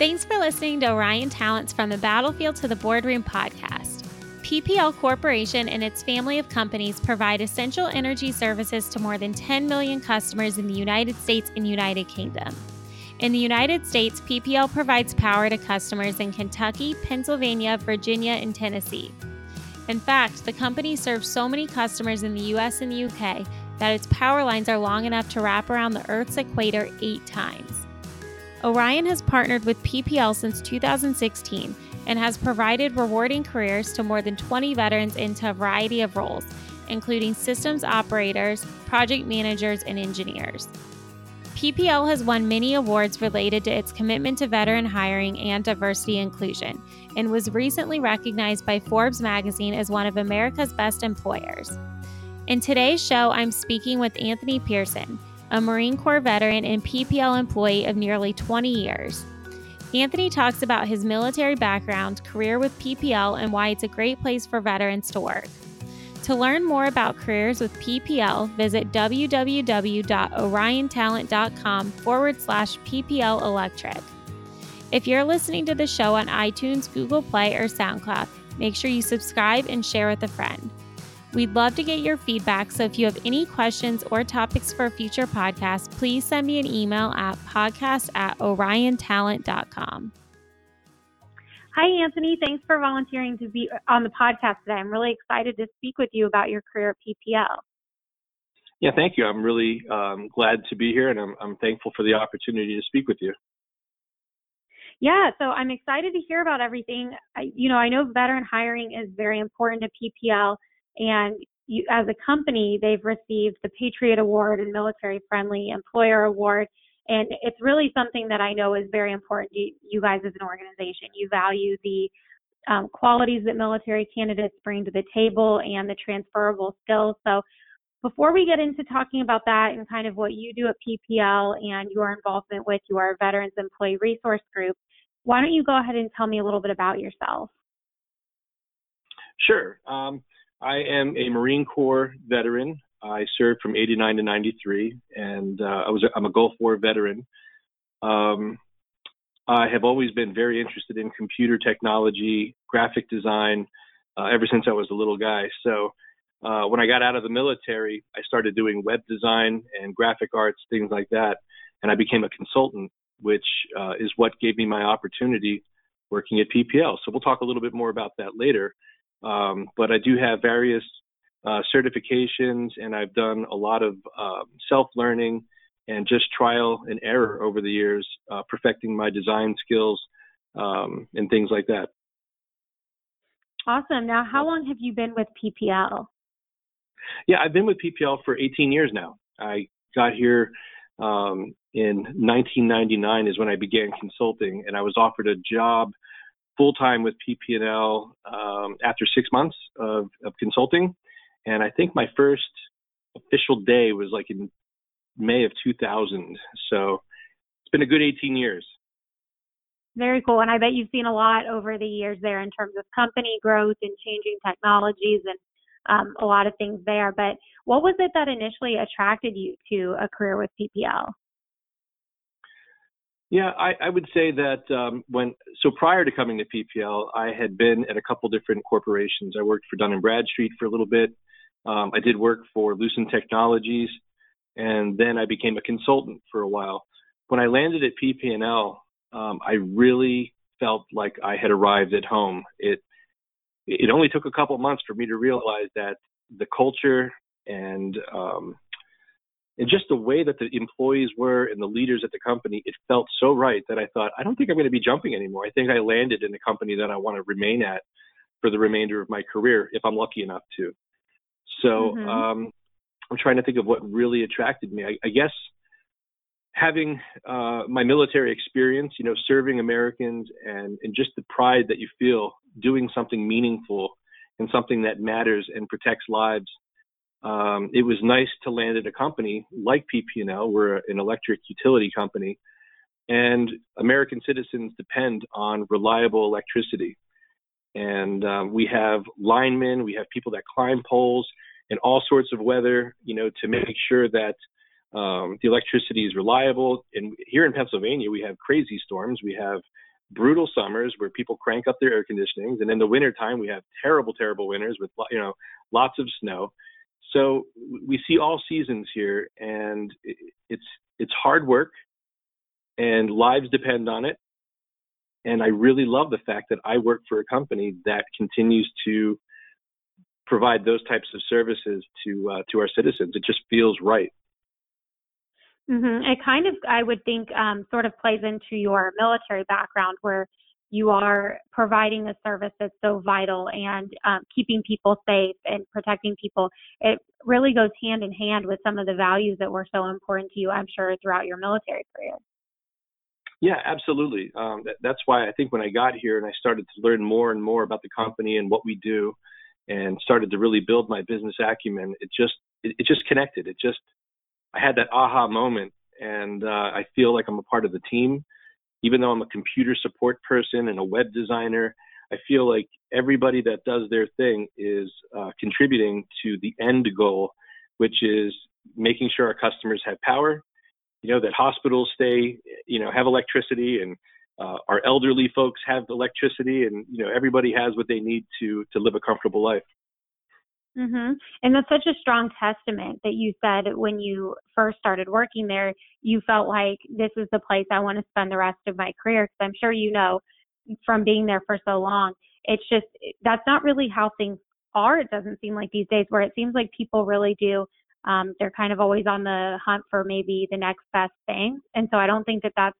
Thanks for listening to Orion Talent's from the Battlefield to the Boardroom podcast. PPL Corporation and its family of companies provide essential energy services to more than 10 million customers in the United States and United Kingdom. In the United States, PPL provides power to customers in Kentucky, Pennsylvania, Virginia, and Tennessee. In fact, the company serves so many customers in the US and the UK that its power lines are long enough to wrap around the Earth's equator eight times. Orion has partnered with PPL since 2016 and has provided rewarding careers to more than 20 veterans into a variety of roles, including systems operators, project managers, and engineers. PPL has won many awards related to its commitment to veteran hiring and diversity inclusion, and was recently recognized by Forbes magazine as one of America's best employers. In today's show, I'm speaking with Anthony Pearson a Marine Corps veteran and PPL employee of nearly 20 years. Anthony talks about his military background, career with PPL, and why it's a great place for veterans to work. To learn more about careers with PPL, visit www.oriontalent.com forward slash PPL Electric. If you're listening to the show on iTunes, Google Play, or SoundCloud, make sure you subscribe and share with a friend. We'd love to get your feedback, so if you have any questions or topics for a future podcast, please send me an email at podcast at oriontalent.com. Hi, Anthony. Thanks for volunteering to be on the podcast today. I'm really excited to speak with you about your career at PPL. Yeah, thank you. I'm really um, glad to be here, and I'm, I'm thankful for the opportunity to speak with you. Yeah, so I'm excited to hear about everything. I, you know, I know veteran hiring is very important to PPL and you, as a company, they've received the Patriot Award and Military Friendly Employer Award. And it's really something that I know is very important to you guys as an organization. You value the um, qualities that military candidates bring to the table and the transferable skills. So, before we get into talking about that and kind of what you do at PPL and your involvement with your Veterans Employee Resource Group, why don't you go ahead and tell me a little bit about yourself? Sure. Um, I am a Marine Corps veteran. I served from 89 to 93, and uh, I was I'm a Gulf War veteran. Um, I have always been very interested in computer technology, graphic design, uh, ever since I was a little guy. So uh, when I got out of the military, I started doing web design and graphic arts, things like that, and I became a consultant, which uh, is what gave me my opportunity working at PPL. So we'll talk a little bit more about that later. Um, but I do have various uh, certifications, and I've done a lot of uh, self-learning and just trial and error over the years, uh, perfecting my design skills um, and things like that. Awesome. Now, how long have you been with PPL? Yeah, I've been with PPL for 18 years now. I got here um, in 1999 is when I began consulting, and I was offered a job full time with PPL um, after six months of, of consulting, and I think my first official day was like in May of 2000. So it's been a good 18 years. Very cool, and I bet you've seen a lot over the years there in terms of company growth and changing technologies and um, a lot of things there. But what was it that initially attracted you to a career with PPL? Yeah, I, I would say that um, when so prior to coming to PPL, I had been at a couple different corporations. I worked for Dun and Bradstreet for a little bit. Um, I did work for Lucent Technologies, and then I became a consultant for a while. When I landed at PP&L, um, I really felt like I had arrived at home. It it only took a couple months for me to realize that the culture and um, and just the way that the employees were and the leaders at the company, it felt so right that I thought, I don't think I'm going to be jumping anymore. I think I landed in a company that I want to remain at for the remainder of my career if I'm lucky enough to. So mm-hmm. um, I'm trying to think of what really attracted me. I, I guess having uh, my military experience, you know, serving Americans and, and just the pride that you feel doing something meaningful and something that matters and protects lives um, it was nice to land at a company like PP&L. We're an electric utility company, and American citizens depend on reliable electricity. And um, we have linemen, we have people that climb poles in all sorts of weather, you know, to make sure that um, the electricity is reliable. And here in Pennsylvania, we have crazy storms. We have brutal summers where people crank up their air conditionings, and in the wintertime we have terrible, terrible winters with you know lots of snow. So we see all seasons here, and it's it's hard work, and lives depend on it. And I really love the fact that I work for a company that continues to provide those types of services to uh, to our citizens. It just feels right. Mm-hmm. It kind of, I would think, um, sort of plays into your military background where you are providing a service that's so vital and um, keeping people safe and protecting people. It really goes hand in hand with some of the values that were so important to you, I'm sure, throughout your military career. Yeah, absolutely. Um, that, that's why I think when I got here and I started to learn more and more about the company and what we do, and started to really build my business acumen, it just it, it just connected. It just I had that aha moment, and uh, I feel like I'm a part of the team. Even though I'm a computer support person and a web designer, I feel like everybody that does their thing is uh, contributing to the end goal, which is making sure our customers have power. You know that hospitals stay, you know, have electricity, and uh, our elderly folks have electricity, and you know everybody has what they need to to live a comfortable life. Mhm. And that's such a strong testament that you said when you first started working there, you felt like this is the place I want to spend the rest of my career because I'm sure you know from being there for so long. It's just that's not really how things are. It doesn't seem like these days where it seems like people really do um they're kind of always on the hunt for maybe the next best thing. And so I don't think that that's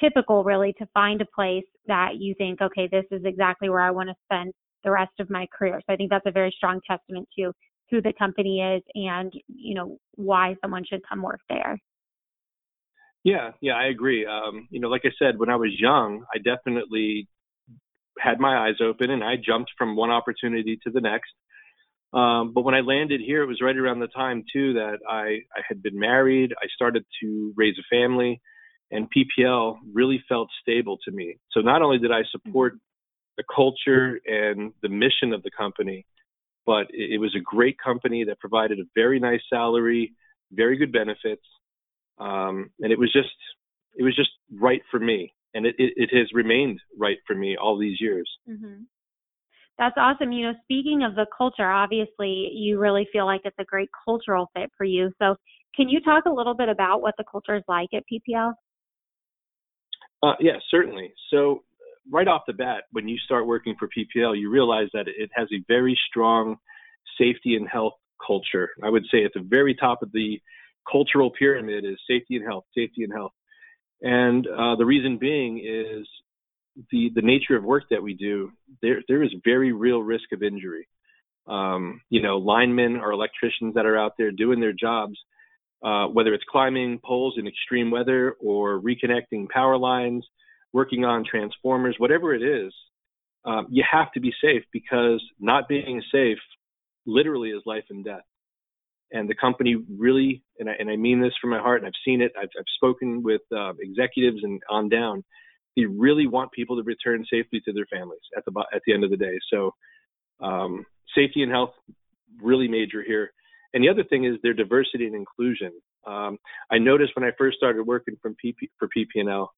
typical really to find a place that you think okay, this is exactly where I want to spend the rest of my career. So I think that's a very strong testament to who the company is and you know why someone should come work there. Yeah, yeah, I agree. Um, you know, like I said, when I was young, I definitely had my eyes open and I jumped from one opportunity to the next. Um, but when I landed here, it was right around the time too that I, I had been married. I started to raise a family, and PPL really felt stable to me. So not only did I support the culture and the mission of the company. But it, it was a great company that provided a very nice salary, very good benefits, um, and it was just it was just right for me, and it, it, it has remained right for me all these years. Mm-hmm. That's awesome. You know, speaking of the culture, obviously you really feel like it's a great cultural fit for you. So, can you talk a little bit about what the culture is like at PPL? Uh, yeah, certainly. So, right off the bat, when you start working for PPL, you realize that it has a very strong safety and health culture. I would say at the very top of the cultural pyramid is safety and health, safety and health. And uh, the reason being is the the nature of work that we do. There there is very real risk of injury. Um, you know, linemen or electricians that are out there doing their jobs, uh, whether it's climbing poles in extreme weather or reconnecting power lines working on transformers, whatever it is, um, you have to be safe because not being safe literally is life and death. And the company really, and I, and I mean this from my heart, and I've seen it, I've, I've spoken with uh, executives and on down. They really want people to return safely to their families at the at the end of the day. So, um, safety and health really major here. And the other thing is their diversity and inclusion. Um, I noticed when I first started working from PP, for PPL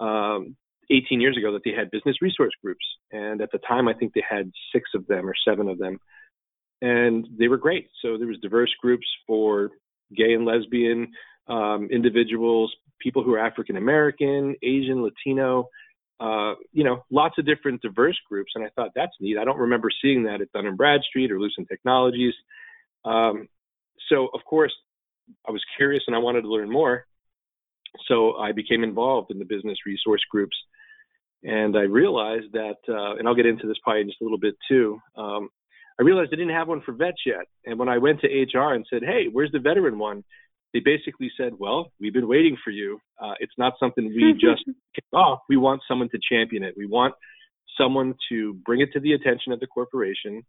um, 18 years ago that they had business resource groups, and at the time I think they had six of them or seven of them, and they were great. So there was diverse groups for gay and lesbian um, individuals, people who are African American, Asian, Latino, uh, you know, lots of different diverse groups, and I thought that's neat. I don't remember seeing that at Dun and Bradstreet or Lucent Technologies. Um, so of course, I was curious and I wanted to learn more. So I became involved in the business resource groups. And I realized that, uh, and I'll get into this probably in just a little bit too. Um, I realized I didn't have one for vets yet. And when I went to HR and said, hey, where's the veteran one? They basically said, well, we've been waiting for you. Uh, it's not something we just kick off. We want someone to champion it. We want someone to bring it to the attention of the corporation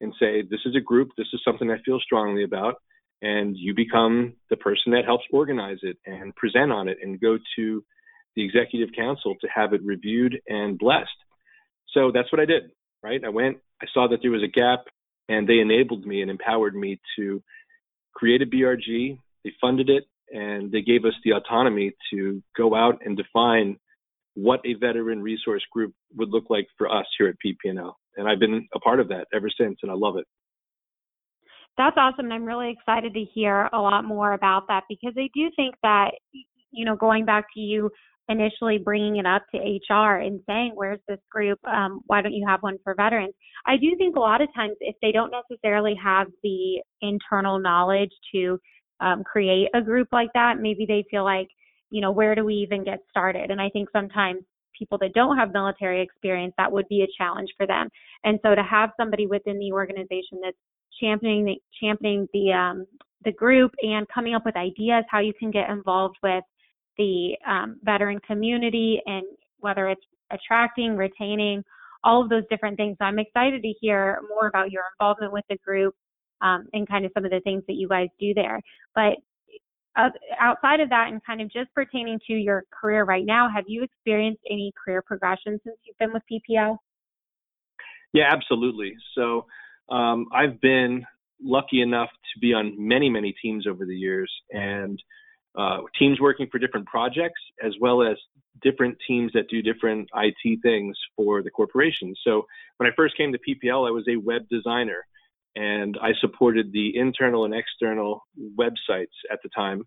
and say, this is a group, this is something I feel strongly about and you become the person that helps organize it and present on it and go to the executive council to have it reviewed and blessed. So that's what I did, right? I went, I saw that there was a gap, and they enabled me and empowered me to create a BRG. They funded it, and they gave us the autonomy to go out and define what a veteran resource group would look like for us here at PPL. And I've been a part of that ever since, and I love it. That's awesome. And I'm really excited to hear a lot more about that because I do think that, you know, going back to you initially bringing it up to HR and saying, where's this group? Um, why don't you have one for veterans? I do think a lot of times if they don't necessarily have the internal knowledge to um, create a group like that, maybe they feel like, you know, where do we even get started? And I think sometimes people that don't have military experience, that would be a challenge for them. And so to have somebody within the organization that's championing the, championing the um, the group and coming up with ideas how you can get involved with the um, veteran community and whether it's attracting, retaining, all of those different things. So I'm excited to hear more about your involvement with the group um, and kind of some of the things that you guys do there. But uh, outside of that, and kind of just pertaining to your career right now, have you experienced any career progression since you've been with PPL? Yeah, absolutely. So um, I've been lucky enough to be on many, many teams over the years, and uh, teams working for different projects as well as different teams that do different IT things for the corporation. So when I first came to PPL, I was a web designer and I supported the internal and external websites at the time.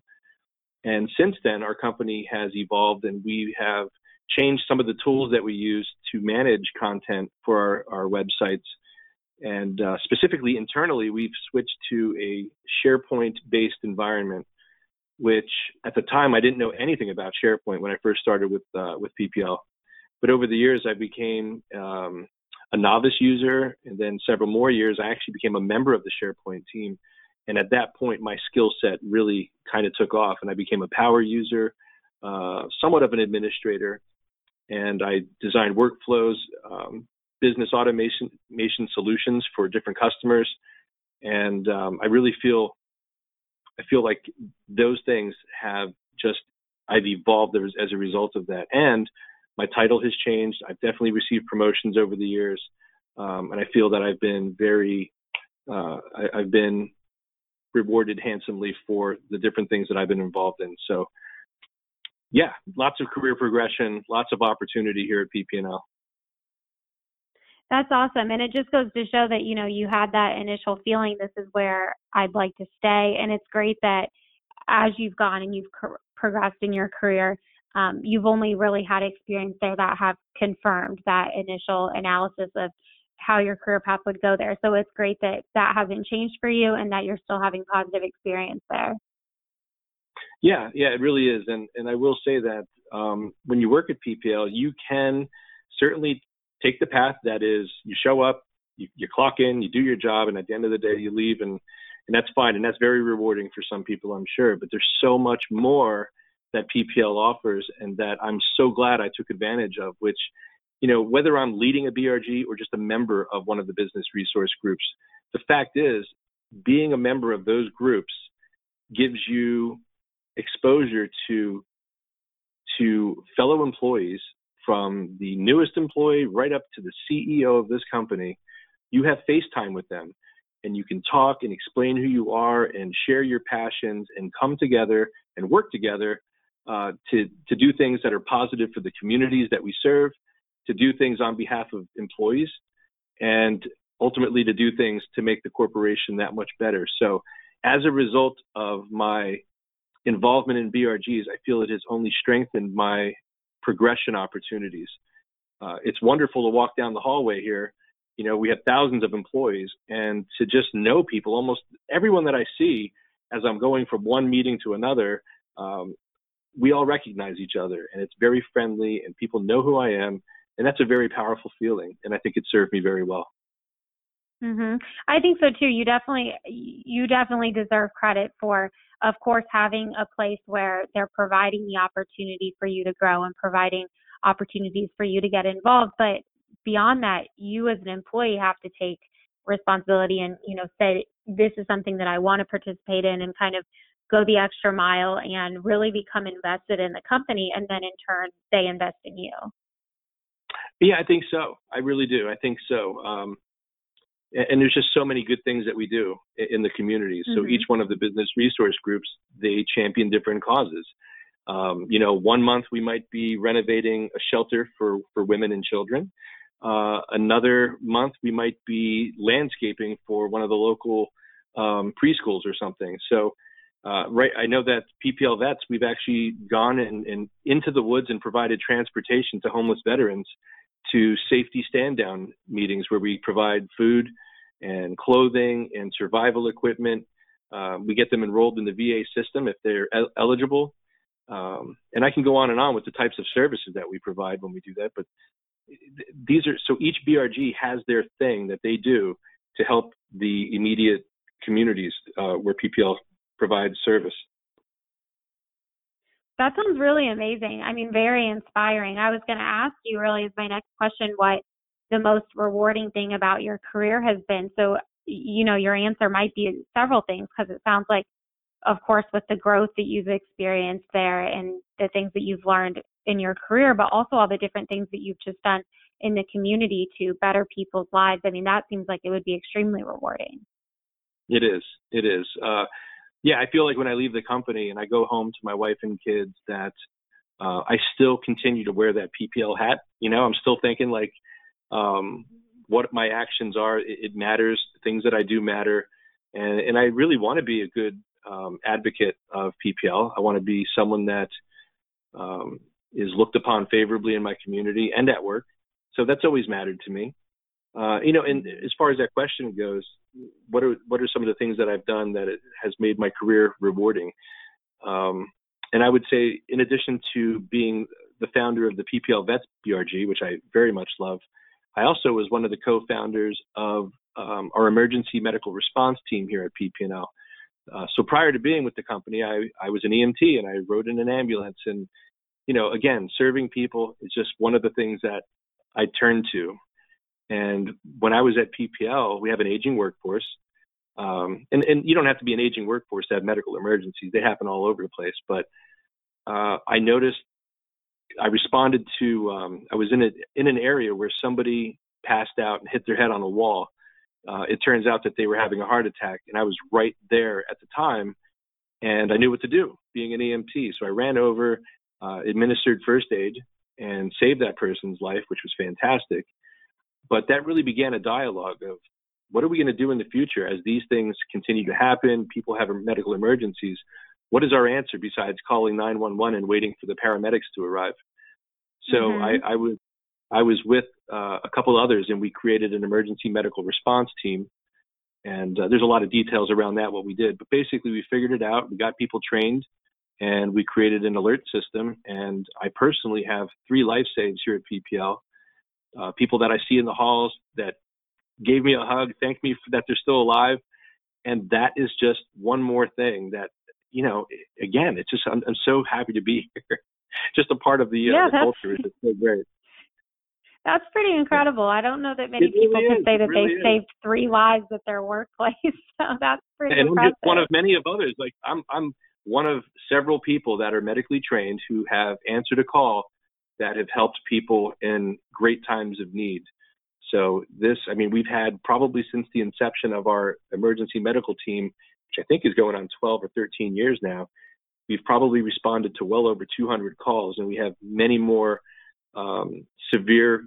And since then, our company has evolved and we have changed some of the tools that we use to manage content for our, our websites. And uh, specifically internally, we've switched to a SharePoint based environment which at the time I didn't know anything about SharePoint when I first started with uh, with PPL. But over the years, I became um, a novice user, and then several more years, I actually became a member of the SharePoint team. And at that point, my skill set really kind of took off, and I became a power user, uh, somewhat of an administrator, and I designed workflows, um, business automation solutions for different customers, and um, I really feel I feel like those things have just I've evolved as, as a result of that, and my title has changed. I've definitely received promotions over the years, um, and I feel that I've been very uh, I, I've been rewarded handsomely for the different things that I've been involved in. So, yeah, lots of career progression, lots of opportunity here at PPL. That's awesome. And it just goes to show that, you know, you had that initial feeling, this is where I'd like to stay. And it's great that as you've gone and you've progressed in your career, um, you've only really had experience there that have confirmed that initial analysis of how your career path would go there. So it's great that that hasn't changed for you and that you're still having positive experience there. Yeah, yeah, it really is. And and I will say that um, when you work at PPL, you can certainly take the path that is you show up, you, you clock in, you do your job, and at the end of the day you leave, and and that's fine, and that's very rewarding for some people, I'm sure. But there's so much more that PPL offers, and that I'm so glad I took advantage of. Which, you know, whether I'm leading a BRG or just a member of one of the business resource groups, the fact is, being a member of those groups gives you exposure to to fellow employees from the newest employee right up to the CEO of this company, you have FaceTime with them and you can talk and explain who you are and share your passions and come together and work together uh, to, to do things that are positive for the communities that we serve, to do things on behalf of employees, and ultimately to do things to make the corporation that much better. So, as a result of my involvement in BRGs, I feel it has only strengthened my progression opportunities. Uh, it's wonderful to walk down the hallway here. You know, we have thousands of employees, and to just know people, almost everyone that I see as I'm going from one meeting to another, um, we all recognize each other, and it's very friendly, and people know who I am, and that's a very powerful feeling, and I think it served me very well. Mhm. I think so too. You definitely you definitely deserve credit for of course having a place where they're providing the opportunity for you to grow and providing opportunities for you to get involved, but beyond that, you as an employee have to take responsibility and you know say this is something that I want to participate in and kind of go the extra mile and really become invested in the company and then in turn they invest in you. Yeah, I think so. I really do. I think so. Um, and there's just so many good things that we do in the communities. Mm-hmm. So each one of the business resource groups, they champion different causes. Um, you know, one month we might be renovating a shelter for, for women and children. Uh, another month we might be landscaping for one of the local um, preschools or something. So, uh, right, I know that PPL vets, we've actually gone and in, into the woods and provided transportation to homeless veterans to safety stand down meetings where we provide food and clothing and survival equipment. Uh, we get them enrolled in the VA system if they're el- eligible. Um, and I can go on and on with the types of services that we provide when we do that. But these are so each BRG has their thing that they do to help the immediate communities uh, where PPL provides service. That sounds really amazing. I mean, very inspiring. I was going to ask you really as my next question what the most rewarding thing about your career has been. So, you know, your answer might be several things because it sounds like, of course, with the growth that you've experienced there and the things that you've learned in your career, but also all the different things that you've just done in the community to better people's lives. I mean, that seems like it would be extremely rewarding. It is. It is. Uh, yeah, I feel like when I leave the company and I go home to my wife and kids that uh, I still continue to wear that PPL hat. You know, I'm still thinking like um, what my actions are. It, it, matters. Things that I do matter, and and I really want to be a good um, advocate of PPL. I want to be someone that um, is looked upon favorably in my community and at work. So that's always mattered to me. Uh, you know, and as far as that question goes, what are what are some of the things that I've done that has made my career rewarding? Um, and I would say, in addition to being the founder of the PPL Vets BRG, which I very much love, I also was one of the co-founders of um, our emergency medical response team here at PPL. Uh, so prior to being with the company, I, I was an EMT and I rode in an ambulance. And, you know, again, serving people is just one of the things that I turn to. And when I was at PPL, we have an aging workforce. Um, and, and you don't have to be an aging workforce to have medical emergencies. They happen all over the place. But uh, I noticed, I responded to, um, I was in, a, in an area where somebody passed out and hit their head on a wall. Uh, it turns out that they were having a heart attack, and I was right there at the time, and I knew what to do, being an EMT. So I ran over, uh, administered first aid, and saved that person's life, which was fantastic. But that really began a dialogue of what are we going to do in the future as these things continue to happen? People have medical emergencies. What is our answer besides calling 911 and waiting for the paramedics to arrive? So mm-hmm. I, I, was I was with uh, a couple others, and we created an emergency medical response team. And uh, there's a lot of details around that what we did, but basically we figured it out. We got people trained, and we created an alert system. And I personally have three life saves here at PPL uh, people that I see in the halls that gave me a hug, thanked me for, that they're still alive, and that is just one more thing that you know. Again, it's just I'm, I'm so happy to be here, just a part of the, uh, yeah, the culture. It's so great. That's pretty incredible. I don't know that many really people can say that really they is. saved three lives at their workplace. so that's pretty and impressive. I'm just one of many of others. Like I'm, I'm one of several people that are medically trained who have answered a call that have helped people in great times of need. So this, I mean, we've had probably since the inception of our emergency medical team, which I think is going on 12 or 13 years now, we've probably responded to well over 200 calls, and we have many more um, severe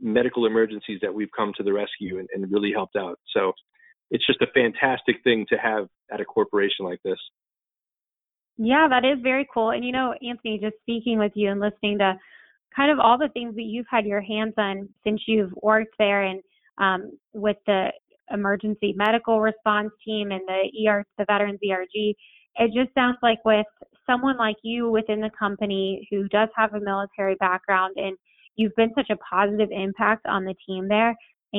medical emergencies that we've come to the rescue and, and really helped out. So it's just a fantastic thing to have at a corporation like this. Yeah, that is very cool. And you know, Anthony, just speaking with you and listening to kind of all the things that you've had your hands on since you've worked there and um, with the emergency medical response team and the ER, the Veterans ERG, it just sounds like with someone like you within the company who does have a military background and you've been such a positive impact on the team there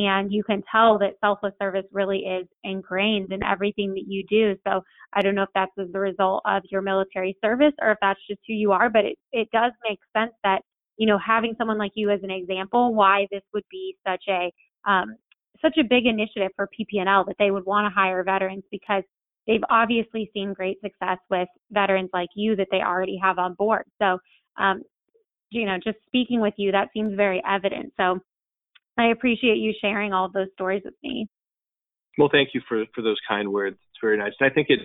and you can tell that selfless service really is ingrained in everything that you do. So I don't know if that's as a result of your military service or if that's just who you are, but it, it does make sense that, you know, having someone like you as an example, why this would be such a um, such a big initiative for PP&L that they would want to hire veterans because they've obviously seen great success with veterans like you that they already have on board. So, um, you know, just speaking with you, that seems very evident. So I appreciate you sharing all of those stories with me. Well, thank you for for those kind words. It's very nice. And I think it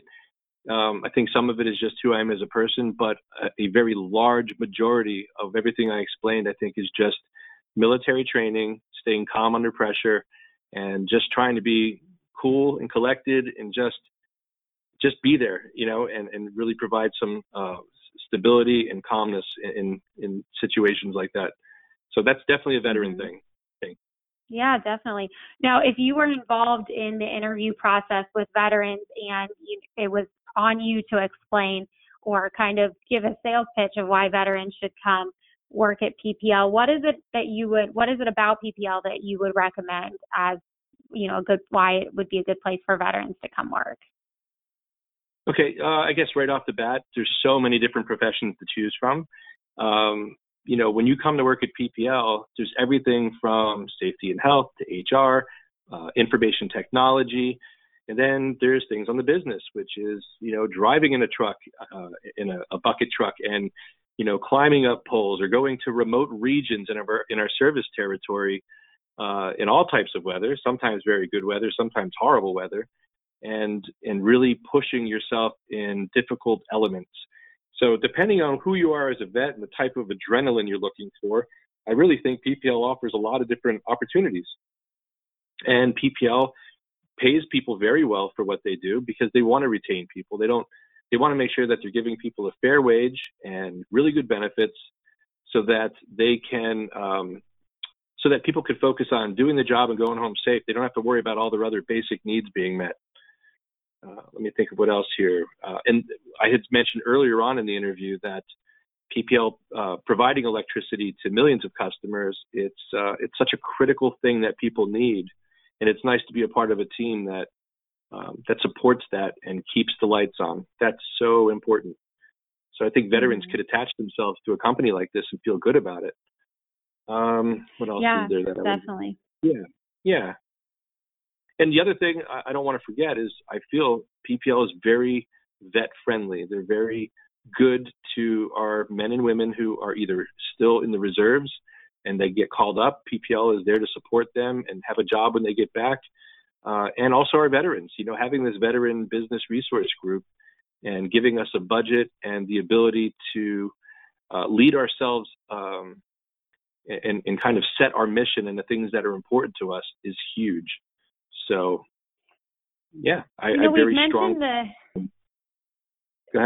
Um, I think some of it is just who I am as a person, but a, a very large majority of everything I explained, I think, is just military training, staying calm under pressure, and just trying to be cool and collected and just just be there, you know, and, and really provide some uh, stability and calmness in in situations like that. So that's definitely a veteran mm-hmm. thing. Yeah, definitely. Now, if you were involved in the interview process with veterans and you, it was on you to explain or kind of give a sales pitch of why veterans should come work at PPL, what is it that you would, what is it about PPL that you would recommend as, you know, a good, why it would be a good place for veterans to come work? Okay, uh, I guess right off the bat, there's so many different professions to choose from. Um, you know, when you come to work at PPL, there's everything from safety and health to HR, uh, information technology, and then there's things on the business, which is you know driving in a truck, uh, in a, a, bucket truck, and you know climbing up poles or going to remote regions in our in our service territory, uh, in all types of weather. Sometimes very good weather, sometimes horrible weather, and and really pushing yourself in difficult elements. So depending on who you are as a vet and the type of adrenaline you're looking for, I really think PPL offers a lot of different opportunities. And PPL pays people very well for what they do because they want to retain people. They don't they want to make sure that they're giving people a fair wage and really good benefits so that they can um, so that people can focus on doing the job and going home safe. They don't have to worry about all their other basic needs being met. Uh, let me think of what else here. Uh, and I had mentioned earlier on in the interview that PPL uh, providing electricity to millions of customers, it's uh, it's such a critical thing that people need, and it's nice to be a part of a team that um, that supports that and keeps the lights on. That's so important. So I think veterans mm-hmm. could attach themselves to a company like this and feel good about it. Um, what else yeah, is there that definitely. yeah, yeah. And the other thing I don't want to forget is I feel PPL is very vet friendly. They're very good to our men and women who are either still in the reserves and they get called up. PPL is there to support them and have a job when they get back. Uh, and also our veterans, you know, having this veteran business resource group and giving us a budget and the ability to uh, lead ourselves um, and, and kind of set our mission and the things that are important to us is huge. So, yeah, I, you know, I very strong. The,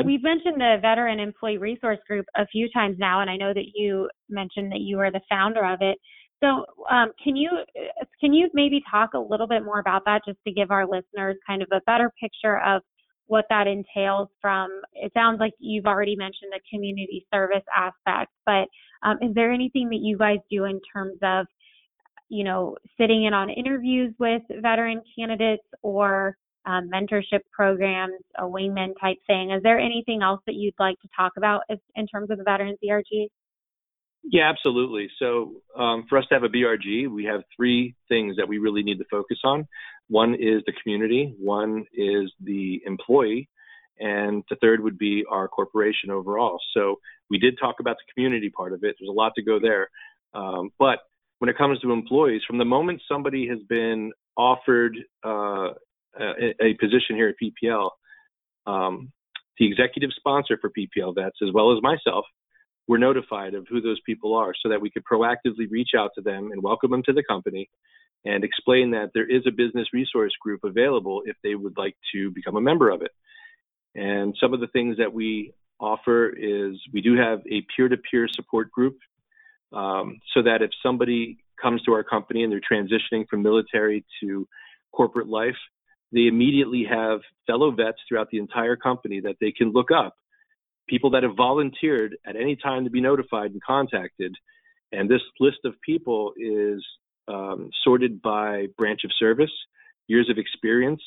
we've mentioned the Veteran Employee Resource Group a few times now, and I know that you mentioned that you are the founder of it. So, um, can you can you maybe talk a little bit more about that, just to give our listeners kind of a better picture of what that entails? From it sounds like you've already mentioned the community service aspect, but um, is there anything that you guys do in terms of you know, sitting in on interviews with veteran candidates or um, mentorship programs, a wingman type thing. Is there anything else that you'd like to talk about in terms of the veterans BRG? Yeah, absolutely. So um, for us to have a BRG, we have three things that we really need to focus on. One is the community, one is the employee, and the third would be our corporation overall. So we did talk about the community part of it. There's a lot to go there. Um, but when it comes to employees, from the moment somebody has been offered uh, a, a, position here at PPL, um, the executive sponsor for PPL Vets, as well as myself, were notified of who those people are so that we could proactively reach out to them and welcome them to the company and explain that there is a business resource group available if they would like to become a member of it. And some of the things that we offer is we do have a peer to peer support group um, so that if somebody comes to our company and they're transitioning from military to corporate life, they immediately have fellow vets throughout the entire company that they can look up, people that have volunteered at any time to be notified and contacted. And this list of people is um, sorted by branch of service, years of experience,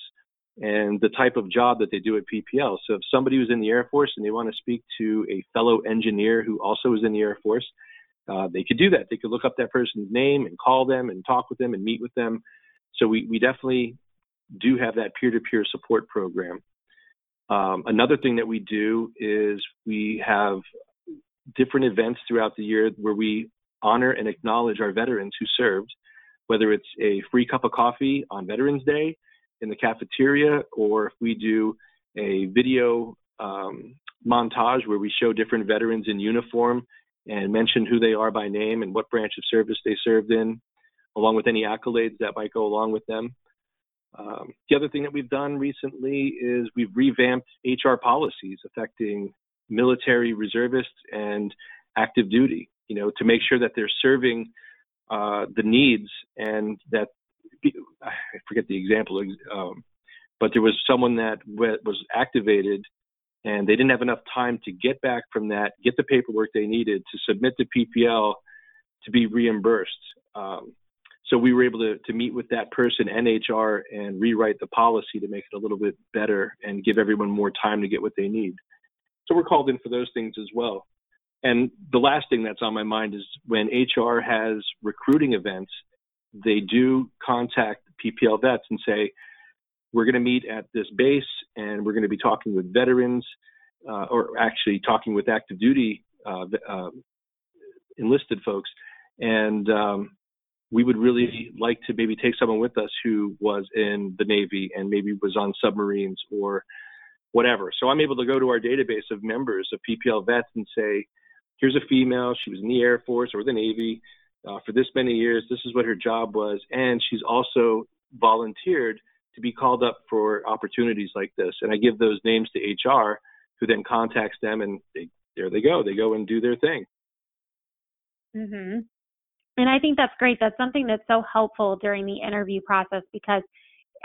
and the type of job that they do at PPL. So if somebody was in the Air Force and they want to speak to a fellow engineer who also is in the Air Force, uh, they could do that. They could look up that person's name and call them and talk with them and meet with them. So we, we definitely do have that peer-to-peer support program. Um, another thing that we do is we have different events throughout the year where we honor and acknowledge our veterans who served, whether it's a free cup of coffee on Veterans Day in the cafeteria or if we do a video um, montage where we show different veterans in uniform and mention who they are by name and what branch of service they served in, along with any accolades that might go along with them. Um, the other thing that we've done recently is we've revamped HR policies affecting military reservists and active duty, you know, to make sure that they're serving uh, the needs and that I forget the example, um, but there was someone that was activated and they didn't have enough time to get back from that, get the paperwork they needed to submit to PPL to be reimbursed. Um, so we were able to, to meet with that person and HR, and rewrite the policy to make it a little bit better and give everyone more time to get what they need. So we're called in for those things as well. And the last thing that's on my mind is when HR has recruiting events, they do contact PPL vets and say, we're going to meet at this base and we're going to be talking with veterans uh, or actually talking with active duty uh, uh, enlisted folks. And um, we would really like to maybe take someone with us who was in the Navy and maybe was on submarines or whatever. So I'm able to go to our database of members of PPL vets and say, here's a female, she was in the Air Force or the Navy uh, for this many years, this is what her job was, and she's also volunteered to be called up for opportunities like this. And I give those names to HR, who then contacts them, and they, there they go. They go and do their thing. Mhm. And I think that's great. That's something that's so helpful during the interview process because,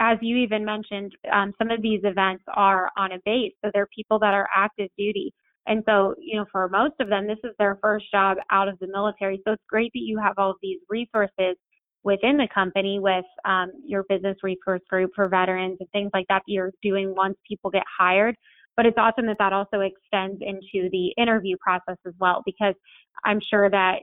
as you even mentioned, um, some of these events are on a base, so they're people that are active duty. And so, you know, for most of them, this is their first job out of the military. So it's great that you have all of these resources within the company with um, your business resource group for veterans and things like that that you're doing once people get hired. But it's awesome that that also extends into the interview process as well, because I'm sure that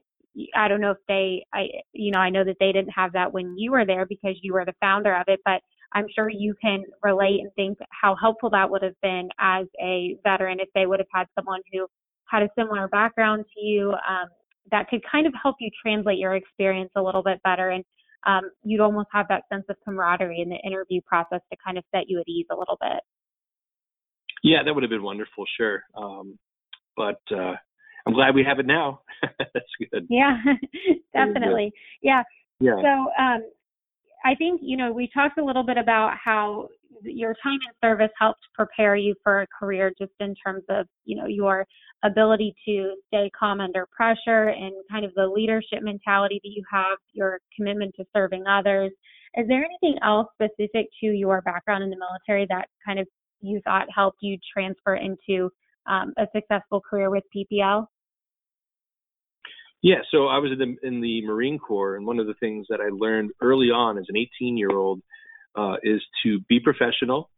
I don't know if they, I, you know, I know that they didn't have that when you were there because you were the founder of it, but I'm sure you can relate and think how helpful that would have been as a veteran if they would have had someone who had a similar background to you um, that could kind of help you translate your experience a little bit better and um, you'd almost have that sense of camaraderie in the interview process to kind of set you at ease a little bit. Yeah, that would have been wonderful, sure. Um, but uh, I'm glad we have it now. That's good. Yeah, definitely. Yeah. Yeah. So um, I think, you know, we talked a little bit about how your time in service helped prepare you for a career just in terms of, you know, your ability to stay calm under pressure and kind of the leadership mentality that you have, your commitment to serving others. Is there anything else specific to your background in the military that kind of you thought helped you transfer into um, a successful career with PPL? Yeah, so I was in the, in the Marine Corps, and one of the things that I learned early on as an 18 year old uh, is to be professional,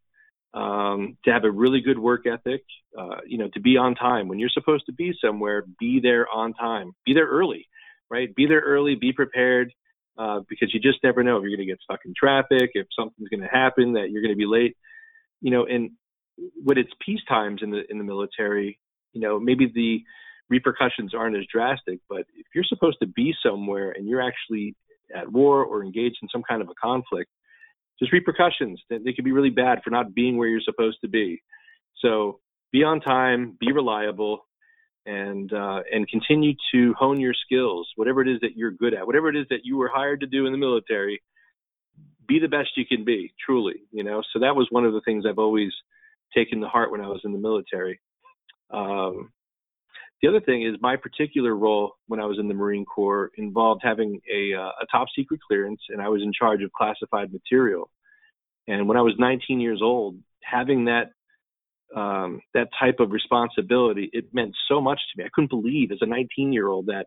um, to have a really good work ethic, uh, you know, to be on time. When you're supposed to be somewhere, be there on time, be there early, right? Be there early, be prepared, uh, because you just never know if you're going to get stuck in traffic, if something's going to happen, that you're going to be late, you know. And when it's peace times in the in the military, you know, maybe the repercussions aren't as drastic. But if you're supposed to be somewhere and you're actually at war or engaged in some kind of a conflict, there's repercussions. They can be really bad for not being where you're supposed to be. So be on time, be reliable, and uh, and continue to hone your skills, whatever it is that you're good at, whatever it is that you were hired to do in the military. Be the best you can be, truly. You know. So that was one of the things I've always taken to heart when I was in the military. Um, the other thing is my particular role when I was in the Marine Corps involved having a, uh, a top secret clearance, and I was in charge of classified material. And when I was 19 years old, having that um, that type of responsibility, it meant so much to me. I couldn't believe as a 19 year old that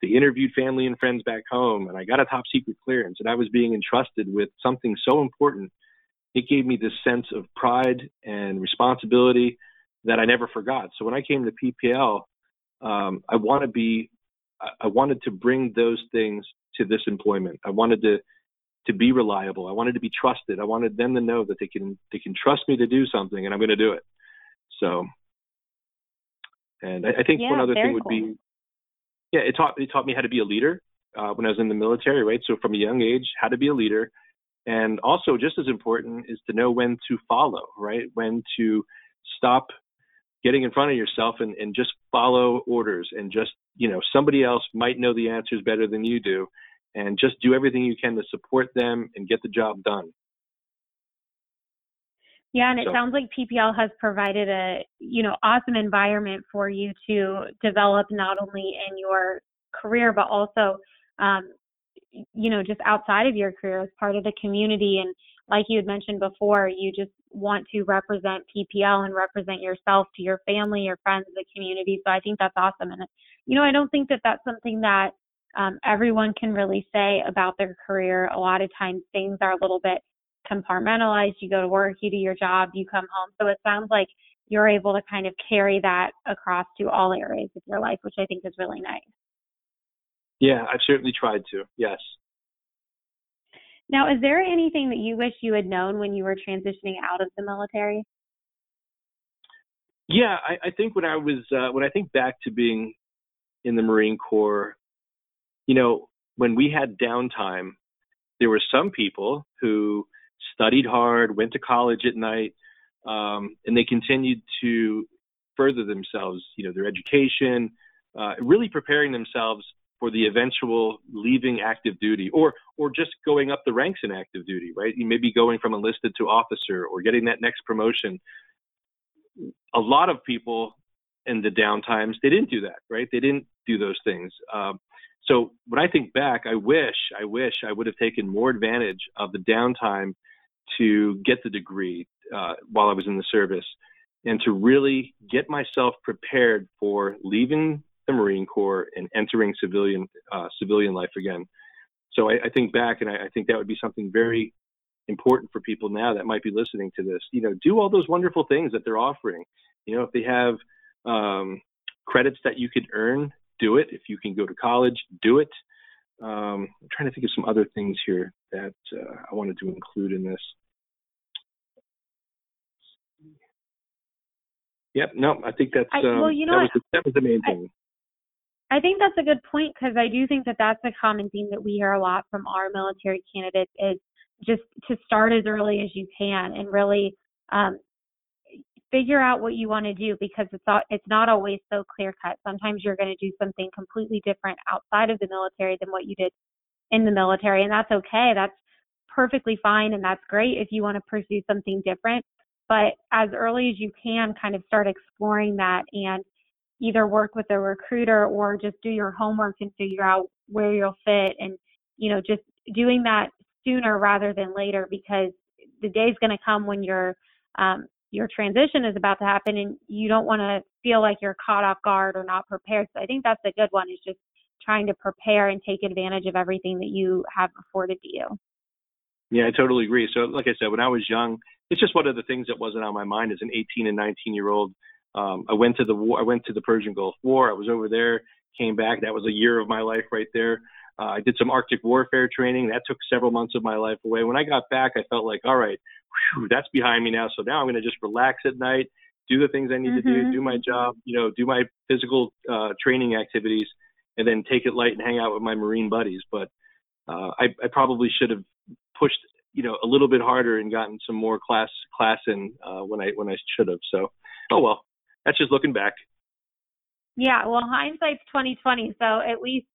they interviewed family and friends back home, and I got a top secret clearance, and I was being entrusted with something so important. It gave me this sense of pride and responsibility that I never forgot. So when I came to PPL, um, I want to be, I wanted to bring those things to this employment. I wanted to to be reliable. I wanted to be trusted. I wanted them to know that they can they can trust me to do something, and I'm going to do it. So, and I, I think yeah, one other thing would cool. be, yeah, it taught it taught me how to be a leader uh, when I was in the military, right? So from a young age, how to be a leader, and also just as important is to know when to follow, right? When to stop getting in front of yourself and, and just follow orders and just you know somebody else might know the answers better than you do and just do everything you can to support them and get the job done yeah and it so. sounds like ppl has provided a you know awesome environment for you to develop not only in your career but also um, you know just outside of your career as part of the community and like you had mentioned before you just want to represent PPL and represent yourself to your family, your friends, the community. So I think that's awesome. And, you know, I don't think that that's something that um, everyone can really say about their career. A lot of times things are a little bit compartmentalized. You go to work, you do your job, you come home. So it sounds like you're able to kind of carry that across to all areas of your life, which I think is really nice. Yeah, I've certainly tried to. Yes. Now, is there anything that you wish you had known when you were transitioning out of the military? Yeah, I, I think when I was uh, when I think back to being in the Marine Corps, you know, when we had downtime, there were some people who studied hard, went to college at night, um, and they continued to further themselves, you know, their education, uh, really preparing themselves for the eventual leaving active duty or or just going up the ranks in active duty right? You may be going from enlisted to officer or getting that next promotion. A lot of people in the downtimes they didn't do that right? They didn't do those things. Um, so when i think back i wish i wish i would have taken more advantage of the downtime to get the degree uh, while i was in the service and to really get myself prepared for leaving the Marine Corps and entering civilian uh, civilian life again. So I, I think back, and I, I, think that would be something very important for people now that might be listening to this. You know, do all those wonderful things that they're offering. You know, if they have um, credits that you could earn, do it. If you can go to college, do it. Um, I'm trying to think of some other things here that uh, I wanted to include in this. Yep, no, I think that's um, well, you know that, was the, that was the main thing. I think that's a good point because I do think that that's a common theme that we hear a lot from our military candidates is just to start as early as you can and really um, figure out what you want to do because it's it's not always so clear cut. Sometimes you're going to do something completely different outside of the military than what you did in the military, and that's okay. That's perfectly fine, and that's great if you want to pursue something different. But as early as you can, kind of start exploring that and either work with a recruiter or just do your homework and figure out where you'll fit and you know just doing that sooner rather than later because the day's going to come when your um, your transition is about to happen and you don't want to feel like you're caught off guard or not prepared. So i think that's a good one is just trying to prepare and take advantage of everything that you have afforded to you. Yeah i totally agree. So like i said when i was young it's just one of the things that wasn't on my mind as an 18 and 19 year old um, I went to the war. I went to the Persian Gulf War. I was over there. Came back. That was a year of my life right there. Uh, I did some Arctic warfare training. That took several months of my life away. When I got back, I felt like, all right, whew, that's behind me now. So now I'm going to just relax at night, do the things I need mm-hmm. to do, mm-hmm. do my job, you know, do my physical uh, training activities, and then take it light and hang out with my Marine buddies. But uh, I, I probably should have pushed, you know, a little bit harder and gotten some more class class in uh, when I when I should have. So, oh well, that's just looking back. Yeah, well, hindsight's twenty twenty. So at least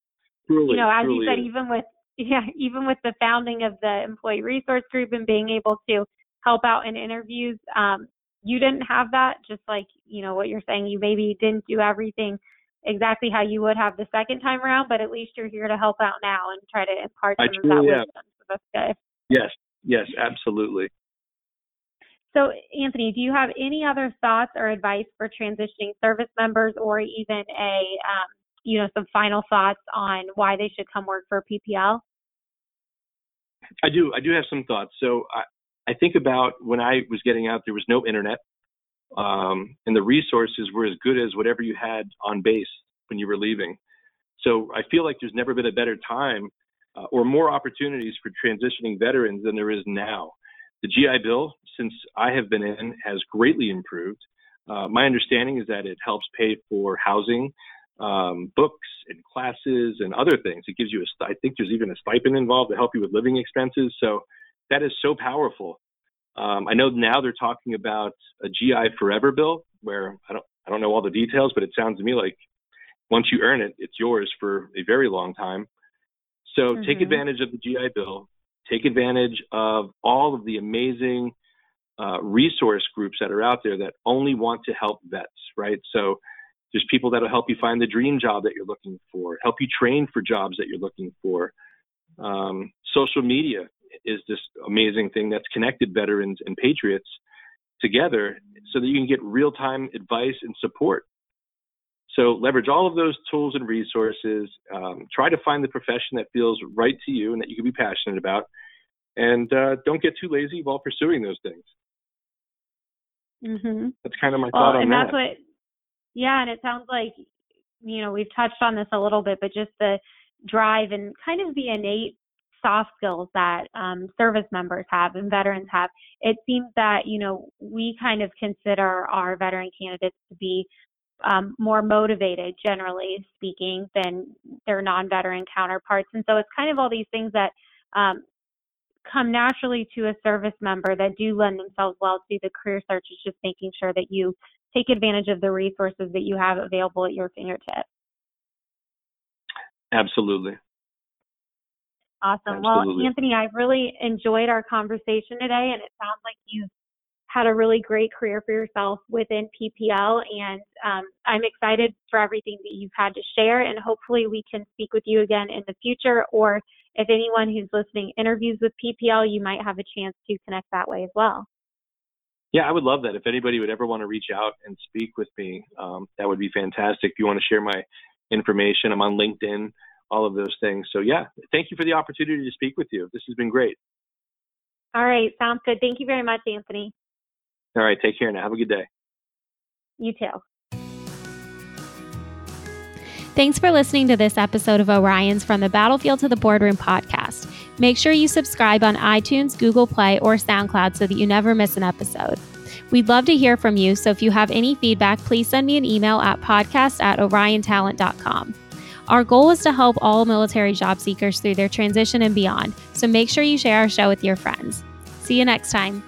truly, you know, as you said, is. even with yeah, even with the founding of the employee resource group and being able to help out in interviews, um, you didn't have that. Just like you know what you're saying, you maybe didn't do everything exactly how you would have the second time around, but at least you're here to help out now and try to impart some of that wisdom. So that's good. Yes, yes, absolutely. So, Anthony, do you have any other thoughts or advice for transitioning service members, or even a, um, you know, some final thoughts on why they should come work for PPL? I do. I do have some thoughts. So, I, I think about when I was getting out, there was no internet, um, and the resources were as good as whatever you had on base when you were leaving. So, I feel like there's never been a better time uh, or more opportunities for transitioning veterans than there is now. The GI Bill, since I have been in, has greatly improved. Uh, my understanding is that it helps pay for housing, um, books, and classes, and other things. It gives you a, I think there's even a stipend involved to help you with living expenses. So that is so powerful. Um, I know now they're talking about a GI Forever bill, where I don't I don't know all the details, but it sounds to me like once you earn it, it's yours for a very long time. So mm-hmm. take advantage of the GI Bill. Take advantage of all of the amazing uh, resource groups that are out there that only want to help vets, right? So there's people that'll help you find the dream job that you're looking for, help you train for jobs that you're looking for. Um, social media is this amazing thing that's connected veterans and patriots together so that you can get real time advice and support. So leverage all of those tools and resources. Um, try to find the profession that feels right to you and that you can be passionate about. And uh, don't get too lazy while pursuing those things. Mm-hmm. That's kind of my well, thought on and that. That's what, yeah, and it sounds like, you know, we've touched on this a little bit, but just the drive and kind of the innate soft skills that um, service members have and veterans have. It seems that, you know, we kind of consider our veteran candidates to be um, more motivated, generally speaking, than their non-veteran counterparts. And so it's kind of all these things that um, come naturally to a service member that do lend themselves well to the career search. Is just making sure that you take advantage of the resources that you have available at your fingertips. Absolutely. Awesome. Absolutely. Well, Anthony, I've really enjoyed our conversation today, and it sounds like you've had a really great career for yourself within PPL, and um, I'm excited for everything that you've had to share. And hopefully, we can speak with you again in the future. Or if anyone who's listening interviews with PPL, you might have a chance to connect that way as well. Yeah, I would love that. If anybody would ever want to reach out and speak with me, um, that would be fantastic. If you want to share my information, I'm on LinkedIn, all of those things. So, yeah, thank you for the opportunity to speak with you. This has been great. All right, sounds good. Thank you very much, Anthony. All right. Take care now. Have a good day. You too. Thanks for listening to this episode of Orion's From the Battlefield to the Boardroom podcast. Make sure you subscribe on iTunes, Google Play, or SoundCloud so that you never miss an episode. We'd love to hear from you, so if you have any feedback, please send me an email at podcast at oriontalent.com. Our goal is to help all military job seekers through their transition and beyond, so make sure you share our show with your friends. See you next time.